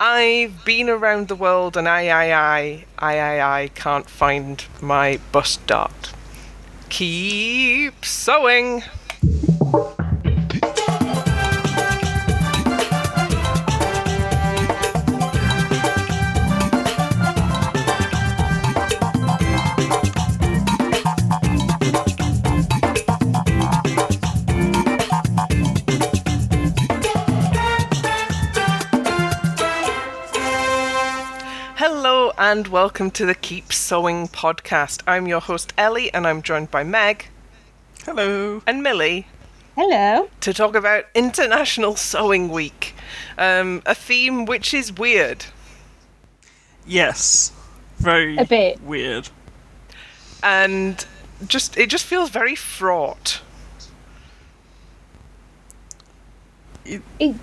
I've been around the world and I, I, I, I, I, I can't find my bus dart. Keep sewing. And welcome to the Keep Sewing podcast. I'm your host Ellie and I'm joined by Meg Hello. and Millie Hello. to talk about International Sewing Week, um, a theme which is weird. Yes. Very A bit. weird. and just it just feels very fraught. It,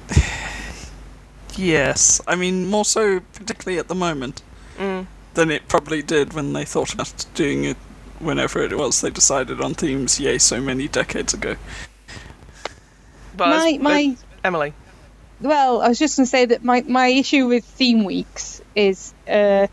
Yes. I mean, more so particularly at the moment Mm. than it probably did when they thought about doing it whenever it was they decided on themes, yay, so many decades ago. But my my Emily, well, I was just going to say that my my issue with theme weeks is uh,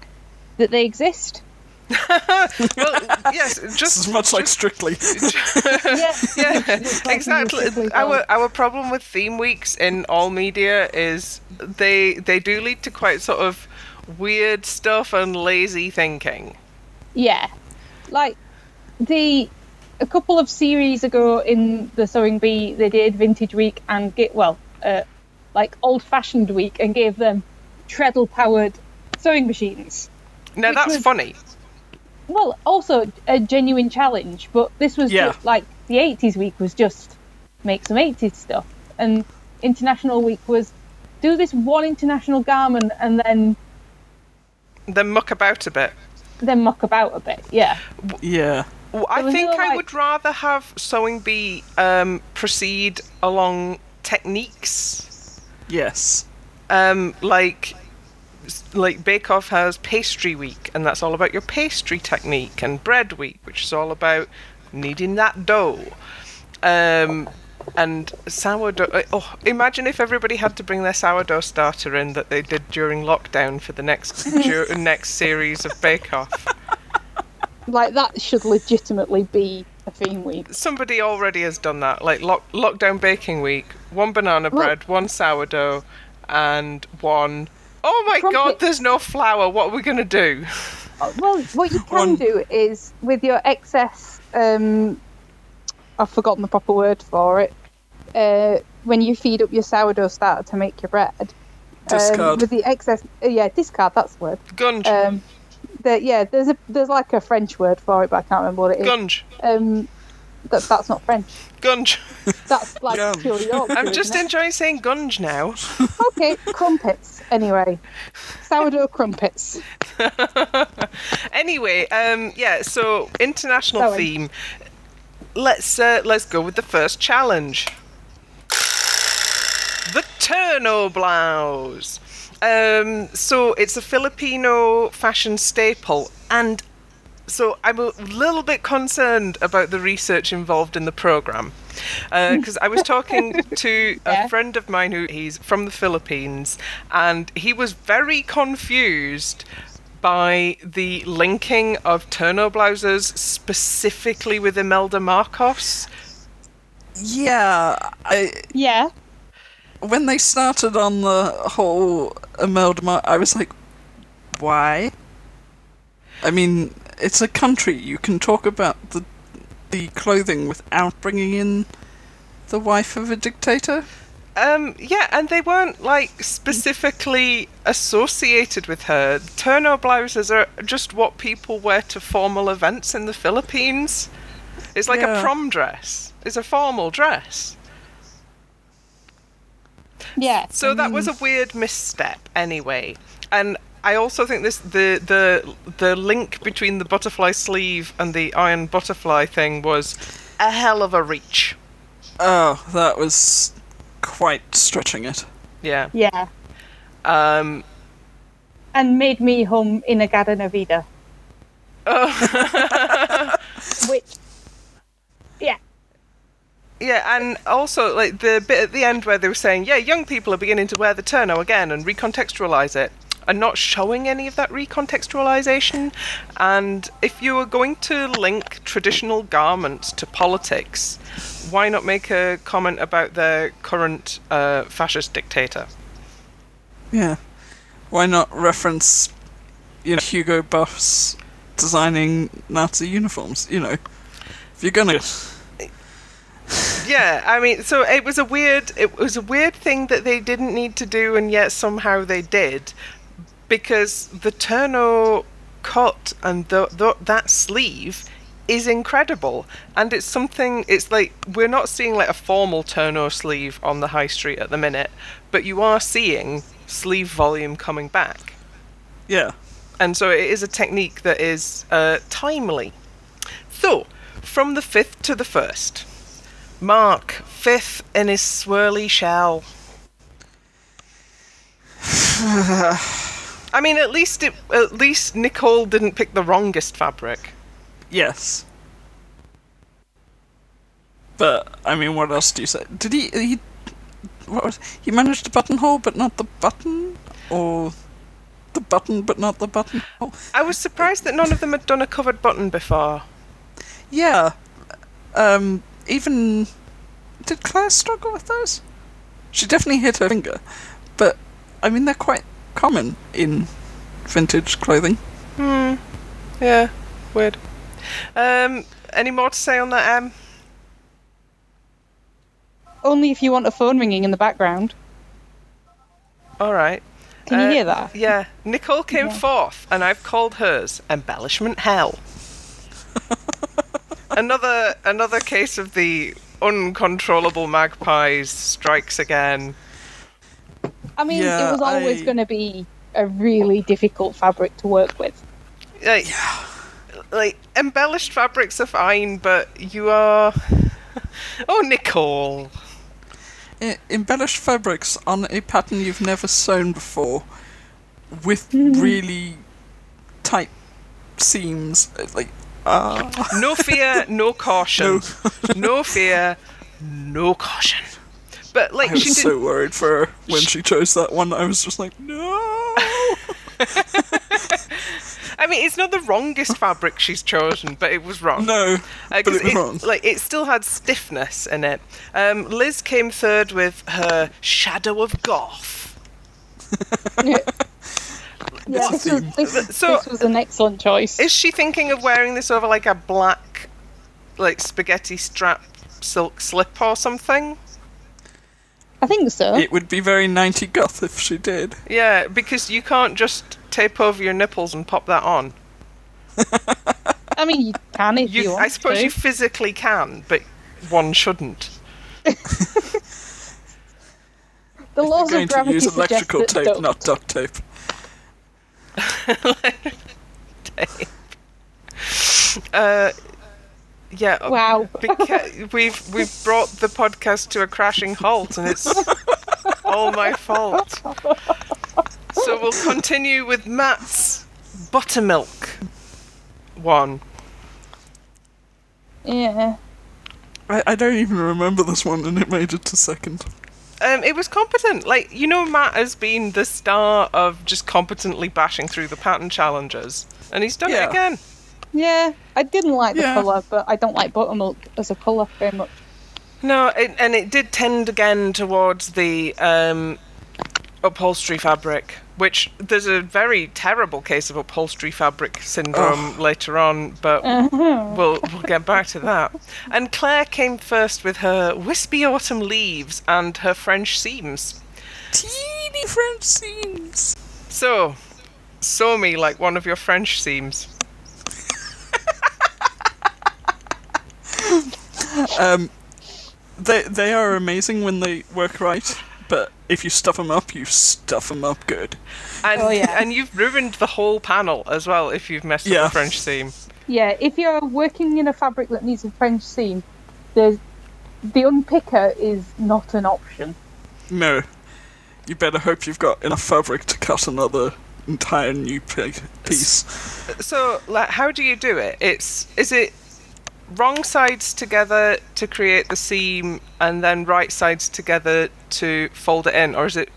that they exist. well, yes, Just just as much like just- Strictly. yeah, yeah, exactly. musically Our our problem with theme weeks in all media is they they do lead to quite sort of weird stuff and lazy thinking. yeah, like the a couple of series ago in the sewing bee they did vintage week and get well uh, like old fashioned week and gave them treadle powered sewing machines. Now that's was- funny. Well, also a genuine challenge, but this was Yeah. just like the 80s week was just make some 80s stuff, and International Week was do this one international garment and then Then muck about a bit. then muck about a bit. Yeah, yeah. Well, I think no, I would rather have sewing bee um, proceed along techniques, Yes. um, like like Bake Off has pastry week, and that's all about your pastry technique, and bread week, which is all about kneading that dough. Um, and sourdough. uh, Oh, imagine if everybody had to bring their sourdough starter in that they did during lockdown for the next dur- next series of Bake Off. like that should legitimately be a theme week. Somebody already has done that. Like lock, lockdown baking week, one banana Well- bread, one sourdough, and one. Oh my Crumpet. god! There's no flour. What are we gonna do? Uh, Well, what you can One- do is with your excess. Um, I've forgotten the proper word for it. Uh, when you feed up your sourdough starter to make your bread, um, Discard. with the excess. Uh, yeah, discard. That's the word. Gunge, Um, the, yeah, there's a there's like a French word for it, but I can't remember what it is. gunge, Um, that, that's not French. gunge. That's like Gum. pure Yorkshire. I'm isn't just it? enjoying saying gunge now. okay. Crumpets. Anyway, sourdough crumpets. anyway, um, yeah. So international Sewing. theme. Let's uh, let's go with the first challenge. The Terno blouse. Um, so it's a Filipino fashion staple, and so I'm a little bit concerned about the research involved in the program because I was talking to a Yeah. friend of mine who he's from the Philippines, and he was very confused by the linking of Terno blouses specifically with Imelda Marcos. Yeah. I, Yeah. when they started on the whole Imelda Mar- I was like, why? I mean, it's a country. You can talk about the the clothing without bringing in the wife of a dictator. Um, yeah, and they weren't like specifically associated with her. Terno blouses are just what people wear to formal events in the Philippines. It's like a prom dress. It's a formal dress. Yeah. So that was a weird misstep anyway. And I also think this the the the link between the butterfly sleeve and the iron butterfly thing was a hell of a reach. Oh, that was quite stretching it. Yeah. Yeah. Um And made me home In-A-Gadda-Da-Vida. Which. Yeah. Yeah, and also like the bit at the end where they were saying, yeah, young people are beginning to wear the terno again and recontextualize it, and not showing any of that recontextualization. And if you are going to link traditional garments to politics, why not make a comment about the current uh, fascist dictator? Yeah. Why not reference, you know, Hugo Boss designing Nazi uniforms? You know, if you're gonna. Yeah, I mean, so it was a weird, it was a weird thing that they didn't need to do, and yet somehow they did, because the Terno cut and the, the, that sleeve is incredible, and it's something. It's like we're not seeing like a formal Terno sleeve on the high street at the minute, but you are seeing sleeve volume coming back, Yeah. and so it is a technique that is uh, timely. So, from the fifth to the first. Mark, fifth in his swirly shell. I mean, at least it, at least Nicole didn't pick the wrongest fabric. Yes. But I mean, what else do you say? Did he? He what was he managed the buttonhole, but not the button, or the button, but not the button? I was surprised that none of them had done a covered button before. Yeah. Um. Even did Claire struggle with those? She definitely hit her finger, but I mean, they're quite common in vintage clothing. Hmm. Yeah. Weird. Um. Any more to say on that, Em? Only if you want a phone ringing in the background. All right. Can you Uh, hear that? Yeah. Nicole came Yeah. fourth, and I've called hers embellishment hell. another another case of the uncontrollable magpies strikes again. I mean, Yeah, it was always I- going to be a really difficult fabric to work with. Like, like embellished fabrics are fine, but you are. oh, Nicole. Embellished fabrics on a pattern you've never sewn before, with really tight seams, like ah. No fear, no caution. no fear, no caution. But like I was she did. so worried for her when she chose that one. I was just like, no. I mean, it's not the wrongest fabric she's chosen, but it was wrong. No, Uh, but 'cause it was it, wrong. like it still had stiffness in it. Um, Liz came third with her Shadow of Goth. yeah, this was, this, So- this was an excellent choice. Is she thinking of wearing this over like a black, like spaghetti strap silk slip or something? I think so. It would be very 90 goth if she did. Yeah, because you can't just tape over your nipples and pop that on. I mean, you can if you, You, want I suppose to. you physically can, but one shouldn't. The laws Going of to gravity use suggest electrical that tape, don't. not duct tape. Uh, yeah. uh, Wow. Beca- we've we've brought the podcast to a crashing halt, and it's all my fault. So we'll continue with Matt's buttermilk one. Yeah. I, I don't even remember this one, and it made it to second. Um, it was competent. Like you know, Matt has been the star of just competently bashing through the pattern challenges, and he's done Yeah. it again. Yeah. I didn't like the Yeah. colour, but I don't like buttermilk as a colour very much. No, it, and it did tend again towards the um, upholstery fabric, which there's a very terrible case of upholstery fabric syndrome later on, but we'll we'll get back to that. And Claire came first with her wispy autumn leaves and her French seams. Teeny French seams. So, saw me like one of your French seams. Um, they they are amazing when they work right, but if you stuff them up, you stuff them up good. And Oh, yeah. and you've ruined the whole panel as well if you've messed Yeah. up the French seam. Yeah, if you're working in a fabric that needs a French seam, there's the unpicker is not an option. No, you better hope you've got enough fabric to cut another entire new piece. So, like, how do you do it? It's is it wrong sides together to create the seam and then right sides together to fold it in, or is it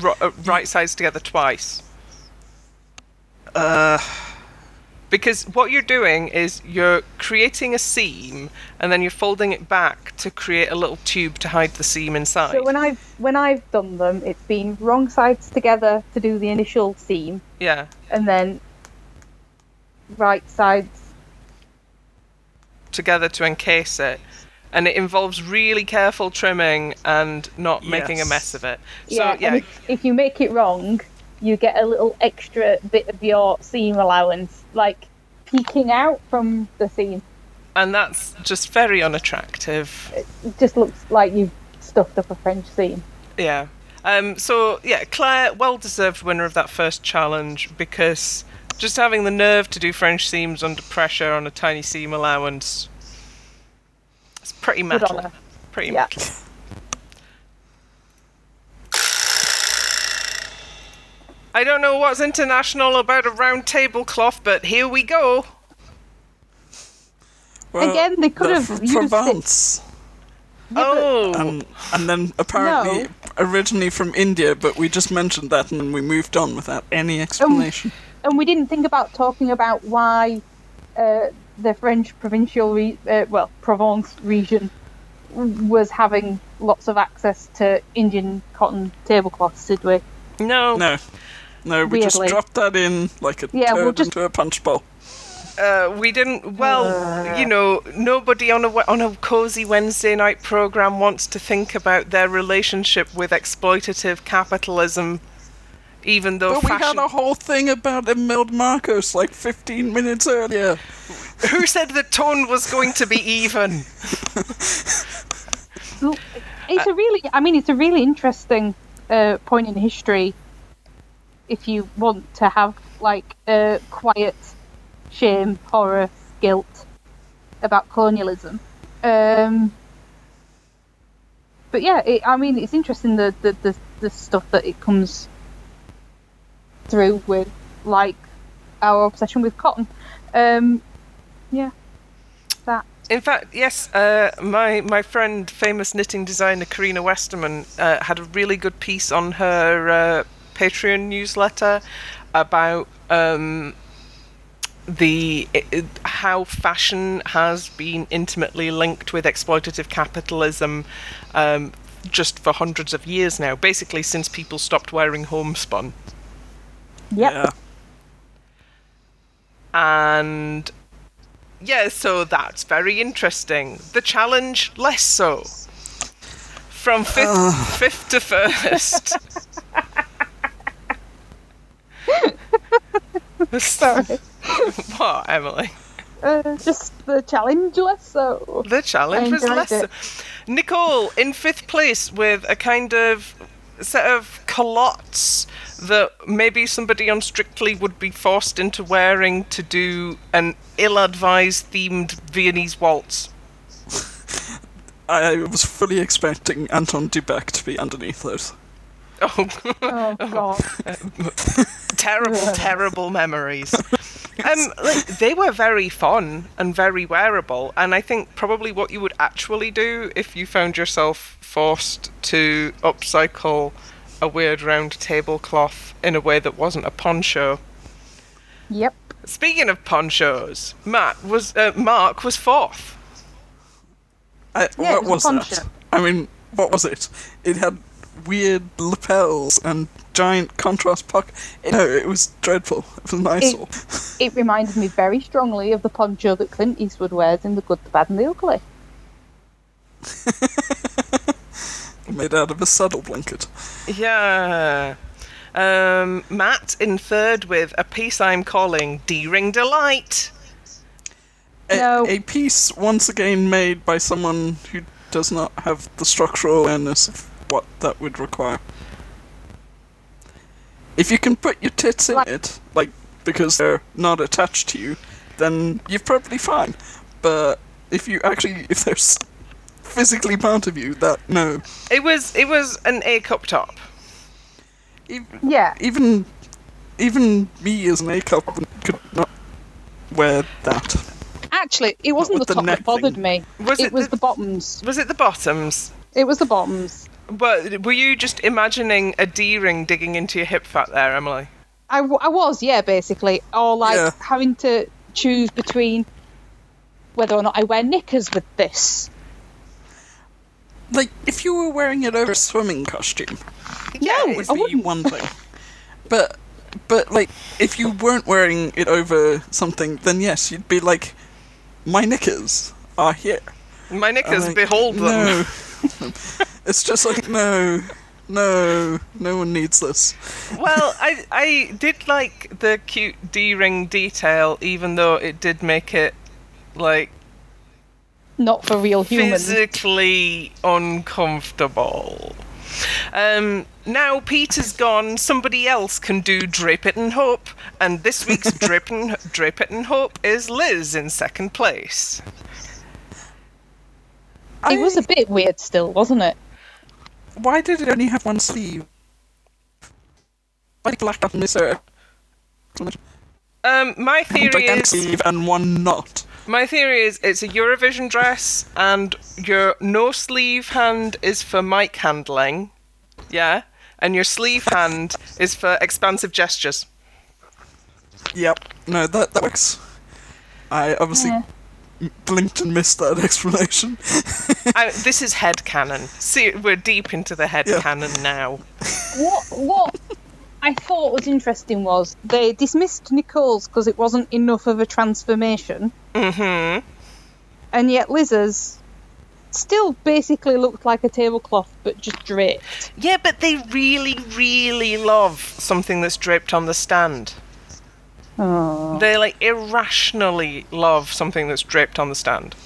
ro- uh, right sides together twice? Uh, Because what you're doing is you're creating a seam and then you're folding it back to create a little tube to hide the seam inside. So when I've when I've done them, it's been wrong sides together to do the initial seam, yeah. and then right sides. Together to encase it. And it involves really careful trimming and not making a mess of it. So yeah, yeah, if, if you make it wrong, you get a little extra bit of your seam allowance, like peeking out from the seam. and that's just very unattractive. It just looks like you've stuffed up a French seam. Yeah. Um, so yeah, Claire, well deserved winner of that first challenge because just having the nerve to do French seams under pressure on a tiny seam allowance, it's pretty Good metal. on her. Pretty Yeah. metal. I don't know what's international about a round tablecloth, but here we go. well, Again, they could they're have from used it- Provence. oh, And, and then apparently No. originally from India, but we just mentioned that and then we moved on without any um, explanation. And we didn't think about talking about why uh, the French provincial, re- uh, well, Provence region was having lots of access to Indian cotton tablecloths, did we? no. no, no, we just dropped that in like a Yeah, turd we'll just- into a punch bowl. Uh, we didn't. Well, you know, nobody on a on a cozy Wednesday night program wants to think about their relationship with exploitative capitalism, even though But we had a whole thing about Imelda Marcos like 15 minutes earlier. Who said the tone was going to be even? Well, It's a really, I mean, it's a really interesting uh, point in history. If you want to have like a quiet shame, horror, guilt about colonialism, um, but yeah, it, I mean, it's interesting the, the the the stuff that it comes through with, like our obsession with cotton. Um, yeah, that. In fact, yes, uh, my my friend, famous knitting designer Karina Westermann, uh, had a really good piece on her uh, Patreon newsletter about um, the i- i- how fashion has been intimately linked with exploitative capitalism. Um, just for hundreds of years now, basically since people stopped wearing homespun. Yep. Yeah. And yeah, so that's very interesting. The challenge, less so. From fifth, fifth to first. Sorry. what, Emily? Uh, just the challenge less so. The challenge was less. so- Nicole in fifth place with a kind of set of culottes that maybe somebody on Strictly would be forced into wearing to do an ill-advised themed Viennese waltz. I was fully expecting Anton du Beke to be underneath those. Oh, Oh god. terrible, terrible memories. Um, like they were very fun and very wearable, and I think probably what you would actually do if you found yourself forced to upcycle a weird round tablecloth in a way that wasn't a poncho. Yep. Speaking of ponchos, Matt was uh, Mark was fourth. I, Yeah, what it was a was poncho. that? I mean, what was it? It had weird lapels and giant contrast pocket. No, it was dreadful. It was nice. eyesore. It reminded me very strongly of the poncho that Clint Eastwood wears in The Good, the Bad, and the Ugly. Made out of a saddle blanket. Yeah. Um, Matt in third with a piece I'm calling D-Ring Delight. A, No. a piece once again made by someone who does not have the structural awareness of what that would require. If you can put your tits in Like- it, like because they're not attached to you, then you're probably fine. But if you actually, if they're s- physically part of you, that no. It was it was an A cup top. Ev- Yeah. Even, even me as an A cup could not wear that. Actually, it wasn't the the top that bothered thing. me. Was it, it was the- the bottoms. Was it the bottoms? It was the bottoms. But were you just imagining a D ring digging into your hip fat there, Emily? I, w- I was, yeah, basically. Or like Yeah. having to choose between whether or not I wear knickers with this. Like, if you were wearing it over a swimming costume, No, it would I be wouldn't. one thing. But, but like, if you weren't wearing it over something, then yes, you'd be like, my knickers are here. My knickers, Like, behold them. No. it's just like, no, no, no one needs this. Well, I I did like the cute D ring detail, even though it did make it like Not for real humans. physically uncomfortable. Um, now Peter's gone, somebody else can do Drape It and Hope, and this week's Drape, and, Drape It and Hope is Liz in second place. It was a bit weird still, wasn't it? Why did it only have one sleeve? Why did black button is there Um, my a theory gigantic is sleeve and one not? My theory is it's a Eurovision dress, and your no sleeve hand is for mic handling, yeah, and your sleeve hand is for expansive gestures. Yep. No, that that works. I obviously Yeah. blinked and missed that explanation. I, this is head canon. See, we're deep into the head Yeah. canon now. What what I thought was interesting was they dismissed Nicole's because it wasn't enough of a transformation, Mm-hmm. and yet Liz's still basically looked like a tablecloth but just draped. Yeah, but they really, really love something that's draped on the stand. Oh. They like irrationally love something that's draped on the stand.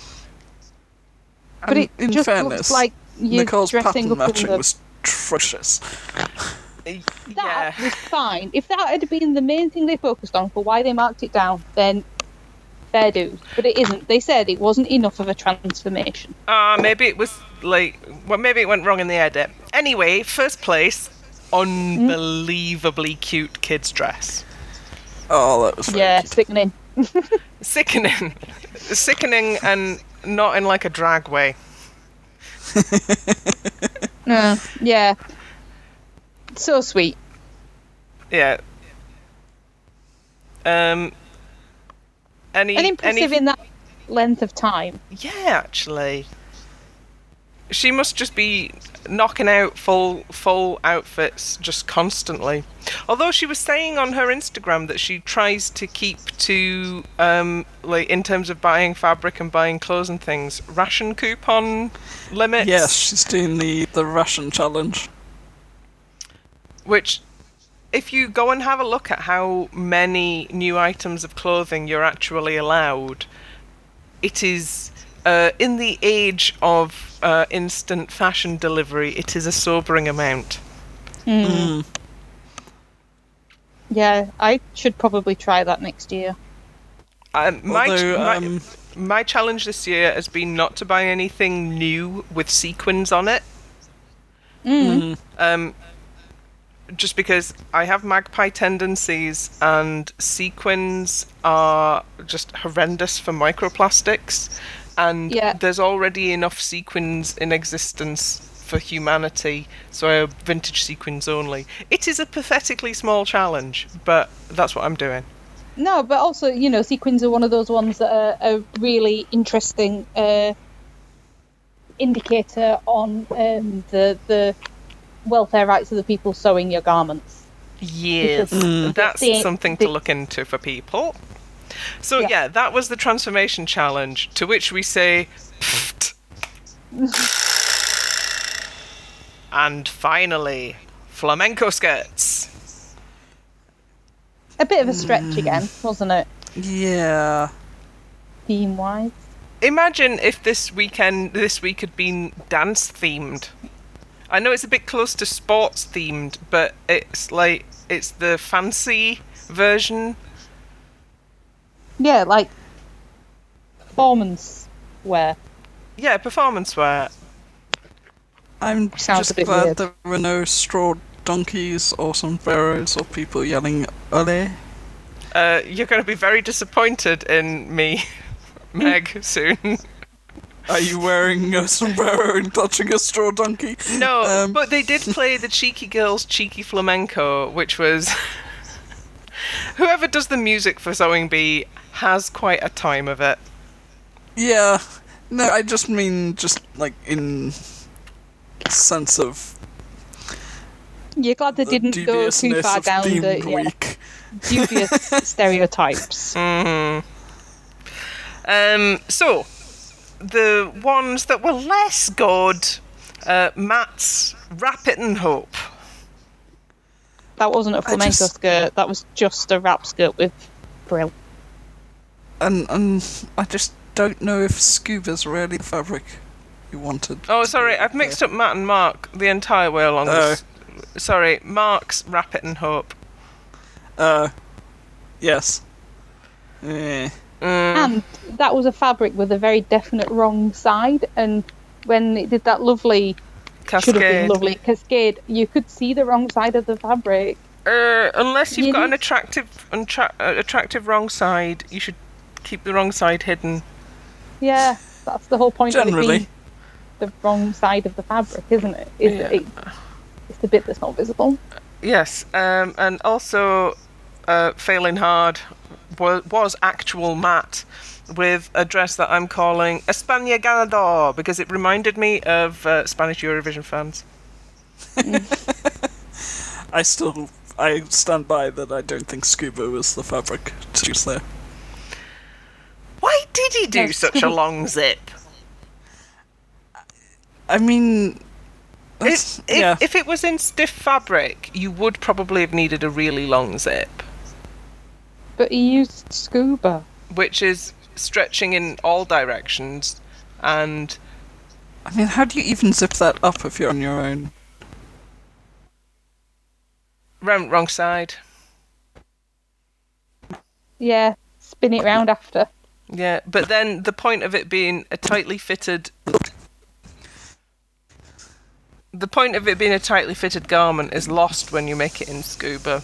But And it in just fairness, looks like you're Nicole's pattern up matching the. was atrocious. That yeah. was fine. If that had been the main thing they focused on for why they marked it down, then fair dues. But it isn't. They said it wasn't enough of a transformation. Ah, maybe it was like, well, maybe it went wrong in the edit. Anyway, first place, unbelievably cute kid's dress. Oh, that was Yeah, cute. sickening. Sickening, sickening, and not in like a drag way. Uh, yeah. So sweet. Yeah. Um. Any And impressive any in that length of time. Yeah, actually. She must just be knocking out full full outfits just constantly. Although she was saying on her Instagram that she tries to keep to um like in terms of buying fabric and buying clothes and things, ration coupon limits. Yes, she's doing the the Russian challenge. Which if you go and have a look at how many new items of clothing you're actually allowed, it is uh, in the age of uh, instant fashion delivery, it is a sobering amount. Mm. Yeah, I should probably try that next year. Um, my, Although, my, um, my challenge this year has been not to buy anything new with sequins on it. Mm. Um, just because I have magpie tendencies and sequins are just horrendous for microplastics, and Yeah. there's already enough sequins in existence for humanity, so I have vintage sequins only. It is a pathetically small challenge, but that's what I'm doing. No, but also, you know, sequins are one of those ones that are a really interesting uh, indicator on um, the the welfare rights of the people sewing your garments. Yes, Because Mm. that's the- something the- to look into for people. So Yeah. yeah. that was the transformation challenge. To which we say, "Pfft." and finally, flamenco skirts. A bit of a stretch again, wasn't it? Yeah. Theme wise. Imagine if this weekend, this week had been dance themed. I know it's a bit close to sports themed, but it's like it's the fancy version. Yeah, like performance wear. Yeah, performance wear. I'm Sounds just bit glad weird. there were no straw donkeys or sombreros or people yelling ole. Uh, you're going to be very disappointed in me Meg soon. Are you wearing a sombrero and clutching a straw donkey? No, Um, but they did play the Cheeky Girls Cheeky Flamenco, which was. Whoever does the music for Sewing Bee has quite a time of it. Yeah. No, I just mean just like in sense of You're glad they the didn't go too far of down the yeah, week. dubious stereotypes. hmm Um, so, the ones that were less good, uh, Matt's Wrap It in Hope. That wasn't a flamenco just- skirt. That was just a wrap skirt with frill. And and I just don't know if scuba's really the fabric you wanted. Oh, sorry, I've mixed up Matt and Mark the entire way along. Oh. this. Sorry, Mark's Wrap It in Hope. Uh, yes. Eh. And that was a fabric with a very definite wrong side. And when it did that lovely, should have been Cascade. lovely cascade, you could see the wrong side of the fabric. Uh, unless you've You got an attractive, untra- uh, attractive wrong side, you should keep the wrong side hidden. Yeah, that's the whole point of it Generally. being the wrong side of the fabric, isn't it? Is Yeah. it it's the bit that's not visible. Yes, um, and also uh, failing hard was, was actual Matt with a dress that I'm calling España Ganador because it reminded me of uh, Spanish Eurovision fans. I still I stand by that I don't think scuba was the fabric to choose there. Why did he do such a long zip? I mean, If, if, yeah. if it was in stiff fabric, you would probably have needed a really long zip, But he used scuba. which is stretching in all directions and I mean, how do you even zip that up if you're on your own? wrong, wrong side. Yeah, spin it round after. Yeah, but then the point of it being a tightly fitted. The point of it being a tightly fitted garment is lost when you make it in scuba.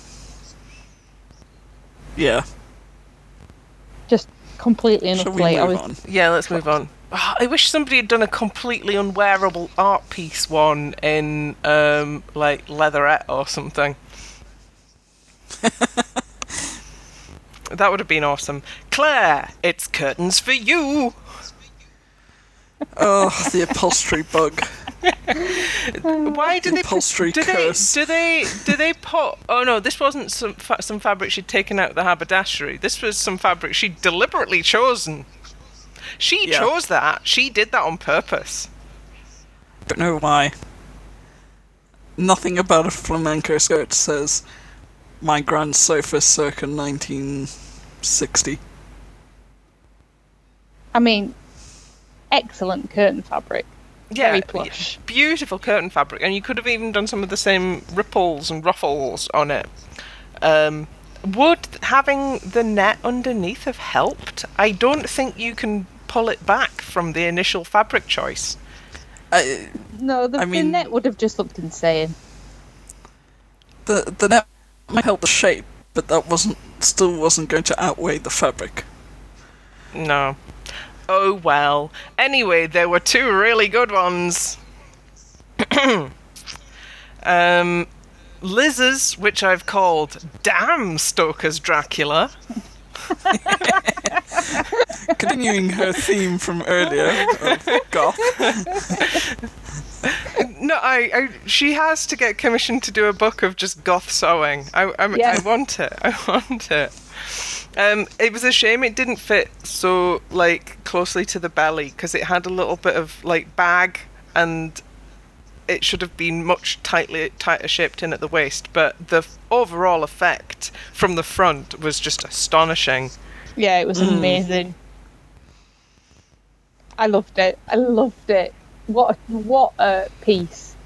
Yeah. Just completely and Shall we utterly. I was on? Yeah, let's move on. Ah, I wish somebody had done a completely unwearable art piece one in um, like leatherette or something. that would have been awesome. Claire, it's curtains for you. Oh, the upholstery bug. Why do they Upholstery do they do they do they put? Oh no, this wasn't some fa- some fabric she'd taken out of the haberdashery. This was some fabric she'd deliberately chosen. She Yeah. chose that. She did that on purpose. Don't know why. Nothing about a flamenco skirt says my grand sofa circa 1960. I mean, excellent curtain fabric. Yeah, Very plush. beautiful curtain fabric, and you could have even done some of the same ripples and ruffles on it. Um, would having the net underneath have helped? I don't think you can pull it back from the initial fabric choice. I, No, the, I the mean- net would have just looked insane. the the net might help the shape, but that wasn't still wasn't going to outweigh the fabric. No. Oh well. Anyway, there were two really good ones. um, Liz's, which I've called Bram Stoker's Dracula. Continuing her theme from earlier of goth. No, I, I. She has to get commissioned to do a book of just goth sewing. I, I, Yeah. I want it. I want it. Um, it was a shame it didn't fit so like closely to the belly because it had a little bit of like bag and it should have been much tightly tighter shaped in at the waist. But the f- overall effect from the front was just astonishing. Yeah, it was amazing. I loved it. I loved it. What a, what a piece.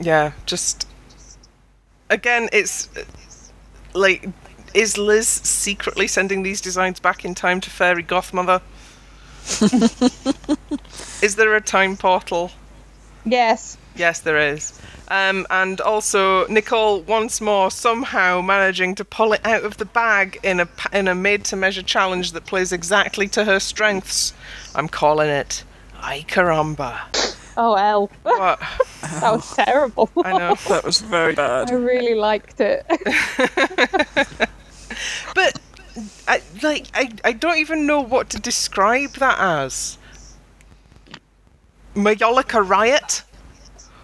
Yeah, just again, it's like, is Liz secretly sending these designs back in time to Fairy Gothmother? is there a time portal? Yes. Yes, there is. Um, and also Nicole once more somehow managing to pull it out of the bag in a in a made to measure challenge that plays exactly to her strengths. I'm calling it Ay caramba. Oh, hell. What? that was terrible. I know. That was very bad. I really liked it. But I like I, I don't even know what to describe that as. Mayolica riot?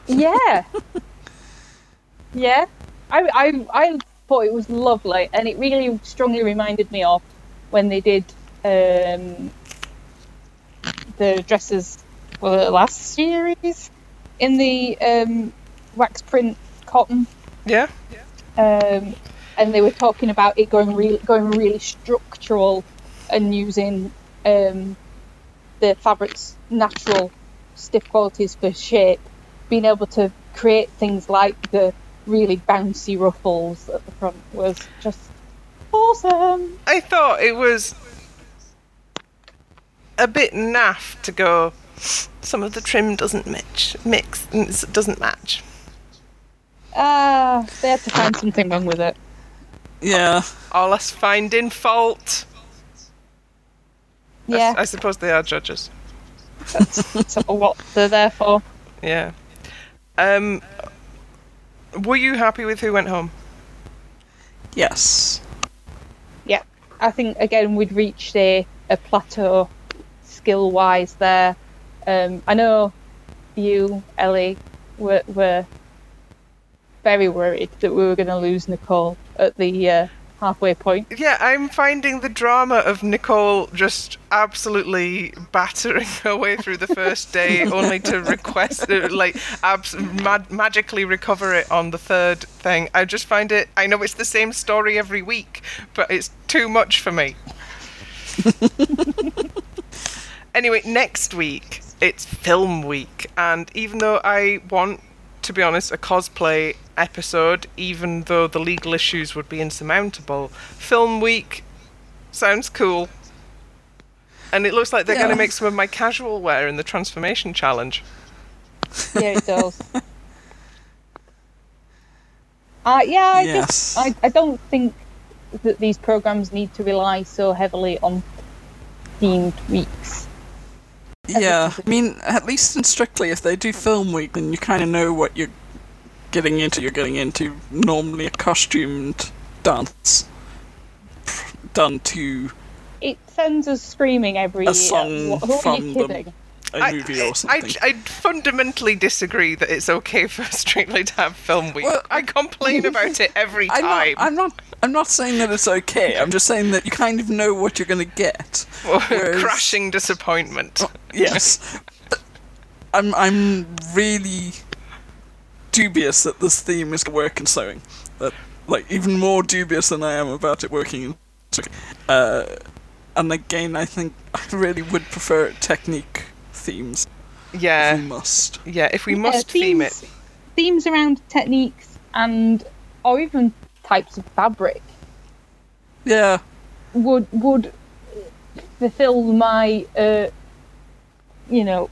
yeah. Yeah. I, I, I thought it was lovely, and it really strongly reminded me of when they did um, the dresses for the last series in the um, wax print cotton. Yeah. um, and they were talking about it going really going really structural and using um, the fabric's natural stiff qualities for shape, being able to create things like the really bouncy ruffles at the front was just awesome. I thought it was a bit naff to go. Some of the trim doesn't mix, mix doesn't match. Ah, they had to find something wrong with it. Yeah. All us finding fault. I s- Yeah, I, suppose they are judges. that's sort of what they're there for. Yeah. Um. Were you happy with who went home? Yes. yeah, I think again we'd reached a, a plateau skill wise there. Um, I know you, Ellie, were, were very worried that we were going to lose Nicole at the uh, halfway point. Yeah, I'm finding the drama of Nicole just absolutely battering her way through the first day, only to request, uh, like, abs- mag- magically recover it on the third thing. I just find it. I know it's the same story every week, but it's too much for me. anyway, next week it's film week, and even though I want, to be honest, a cosplay episode, even though the legal issues would be insurmountable, film week sounds cool. And it looks like they're going to make some of my casual wear in the transformation challenge. Yeah, it does. uh, yeah, I Yes. just I, I don't think that these programs need to rely so heavily on themed weeks. Yeah. I mean, at least in Strictly, if they do film week, then you kind of know what you're getting into. You're getting into normally a costumed dance done to It sends us screaming every A year. song uh, What- Who are you them. Kidding? a I, movie I, or something. I, I fundamentally disagree that it's okay for Strictly to have film week. Well, I complain about it every I'm not, time. I'm not. I'm not saying that it's okay. I'm just saying that you kind of know what you're going to get. whereas- Crashing disappointment. Yes. I'm. I'm really dubious that this theme is going to work in sewing. That, like, even more dubious than I am about it working in. Uh, and again, I think I really would prefer technique themes. If Yeah, we must. yeah. If we Yeah, must theme themes- it, Themes around techniques and or even types of fabric Yeah. would would fulfill my uh, you know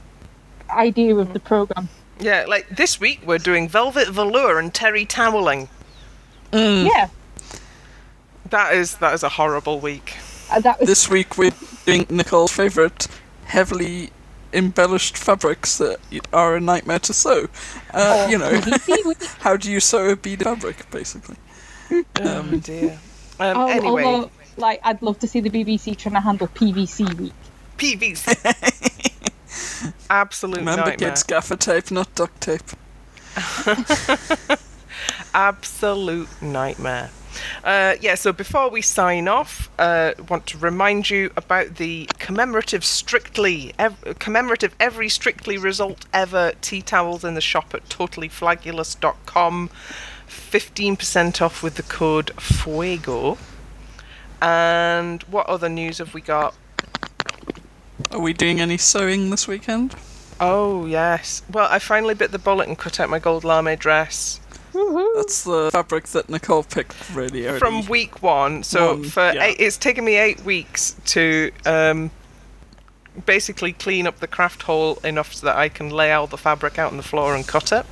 idea of the program. yeah. Like this week, we're doing velvet velour and terry toweling. Mm. Yeah, That is that is a horrible week. uh, that was This week we're doing Nicole's favourite heavily embellished fabrics that are a nightmare to sew. Uh, oh, you know, how do you sew a bead fabric, basically? Oh dear. Um, Oh, anyway, although, like, I'd love to see the BBC trying to handle PVC week. PVC. Absolute Remember, nightmare. kids, gaffer tape, not duct tape. Absolute nightmare. Uh, yeah, so before we sign off, uh, want to remind you about the commemorative Strictly, ev- commemorative every Strictly result ever tea towels in the shop at totallyflagulous.com. 15% off with the code FUEGO. And what other news have we got? Are we doing any sewing this weekend? Oh, yes. Well, I finally bit the bullet and cut out my gold lame dress. That's the fabric that Nicole picked really early. from week one. So One, for yeah. eight, it's taken me eight weeks to um, basically clean up the craft hole enough so that I can lay out the fabric out on the floor and cut it.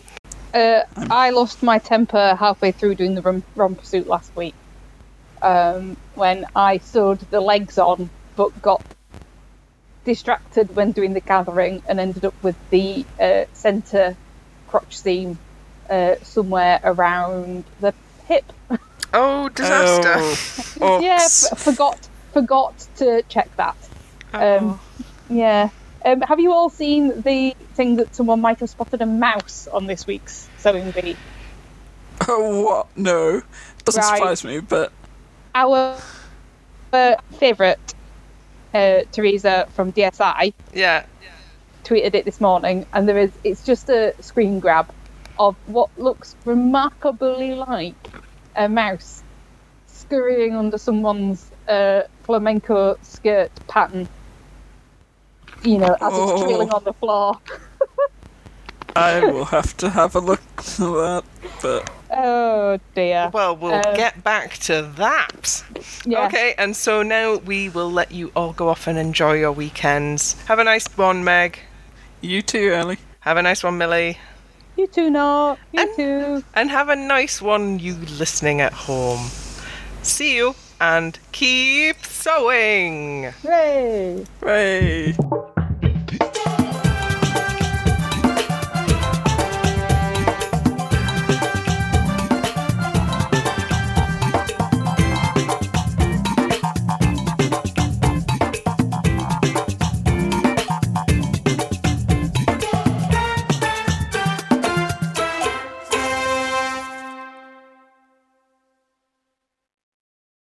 Uh, I lost my temper halfway through doing the rum, rum pursuit last week um, when I sewed the legs on but got distracted when doing the gathering and ended up with the uh, centre crotch seam uh, somewhere around the hip. Oh, disaster. Oh, yeah, f- forgot forgot to check that. Oh. Um, yeah. Um, have you all seen the thing that someone might have spotted a mouse on this week's sewing bee? Oh, what? No. Doesn't Right. surprise me, but Our uh, favourite, uh, Teresa from DSI, yeah. tweeted it this morning, and there is it's just a screen grab of what looks remarkably like a mouse scurrying under someone's uh, flamenco skirt pattern. You know, as Oh. it's trailing on the floor. I will have to have a look at that. But Oh dear. Well, we'll Um, get back to that. Yeah. Okay, and so now we will let you all go off and enjoy your weekends. Have a nice one, Meg. you too, Ellie. Have a nice one, Milly. You too, no. You And- too. And have a nice one, you listening at home. See you and keep sewing. Hooray! Hooray!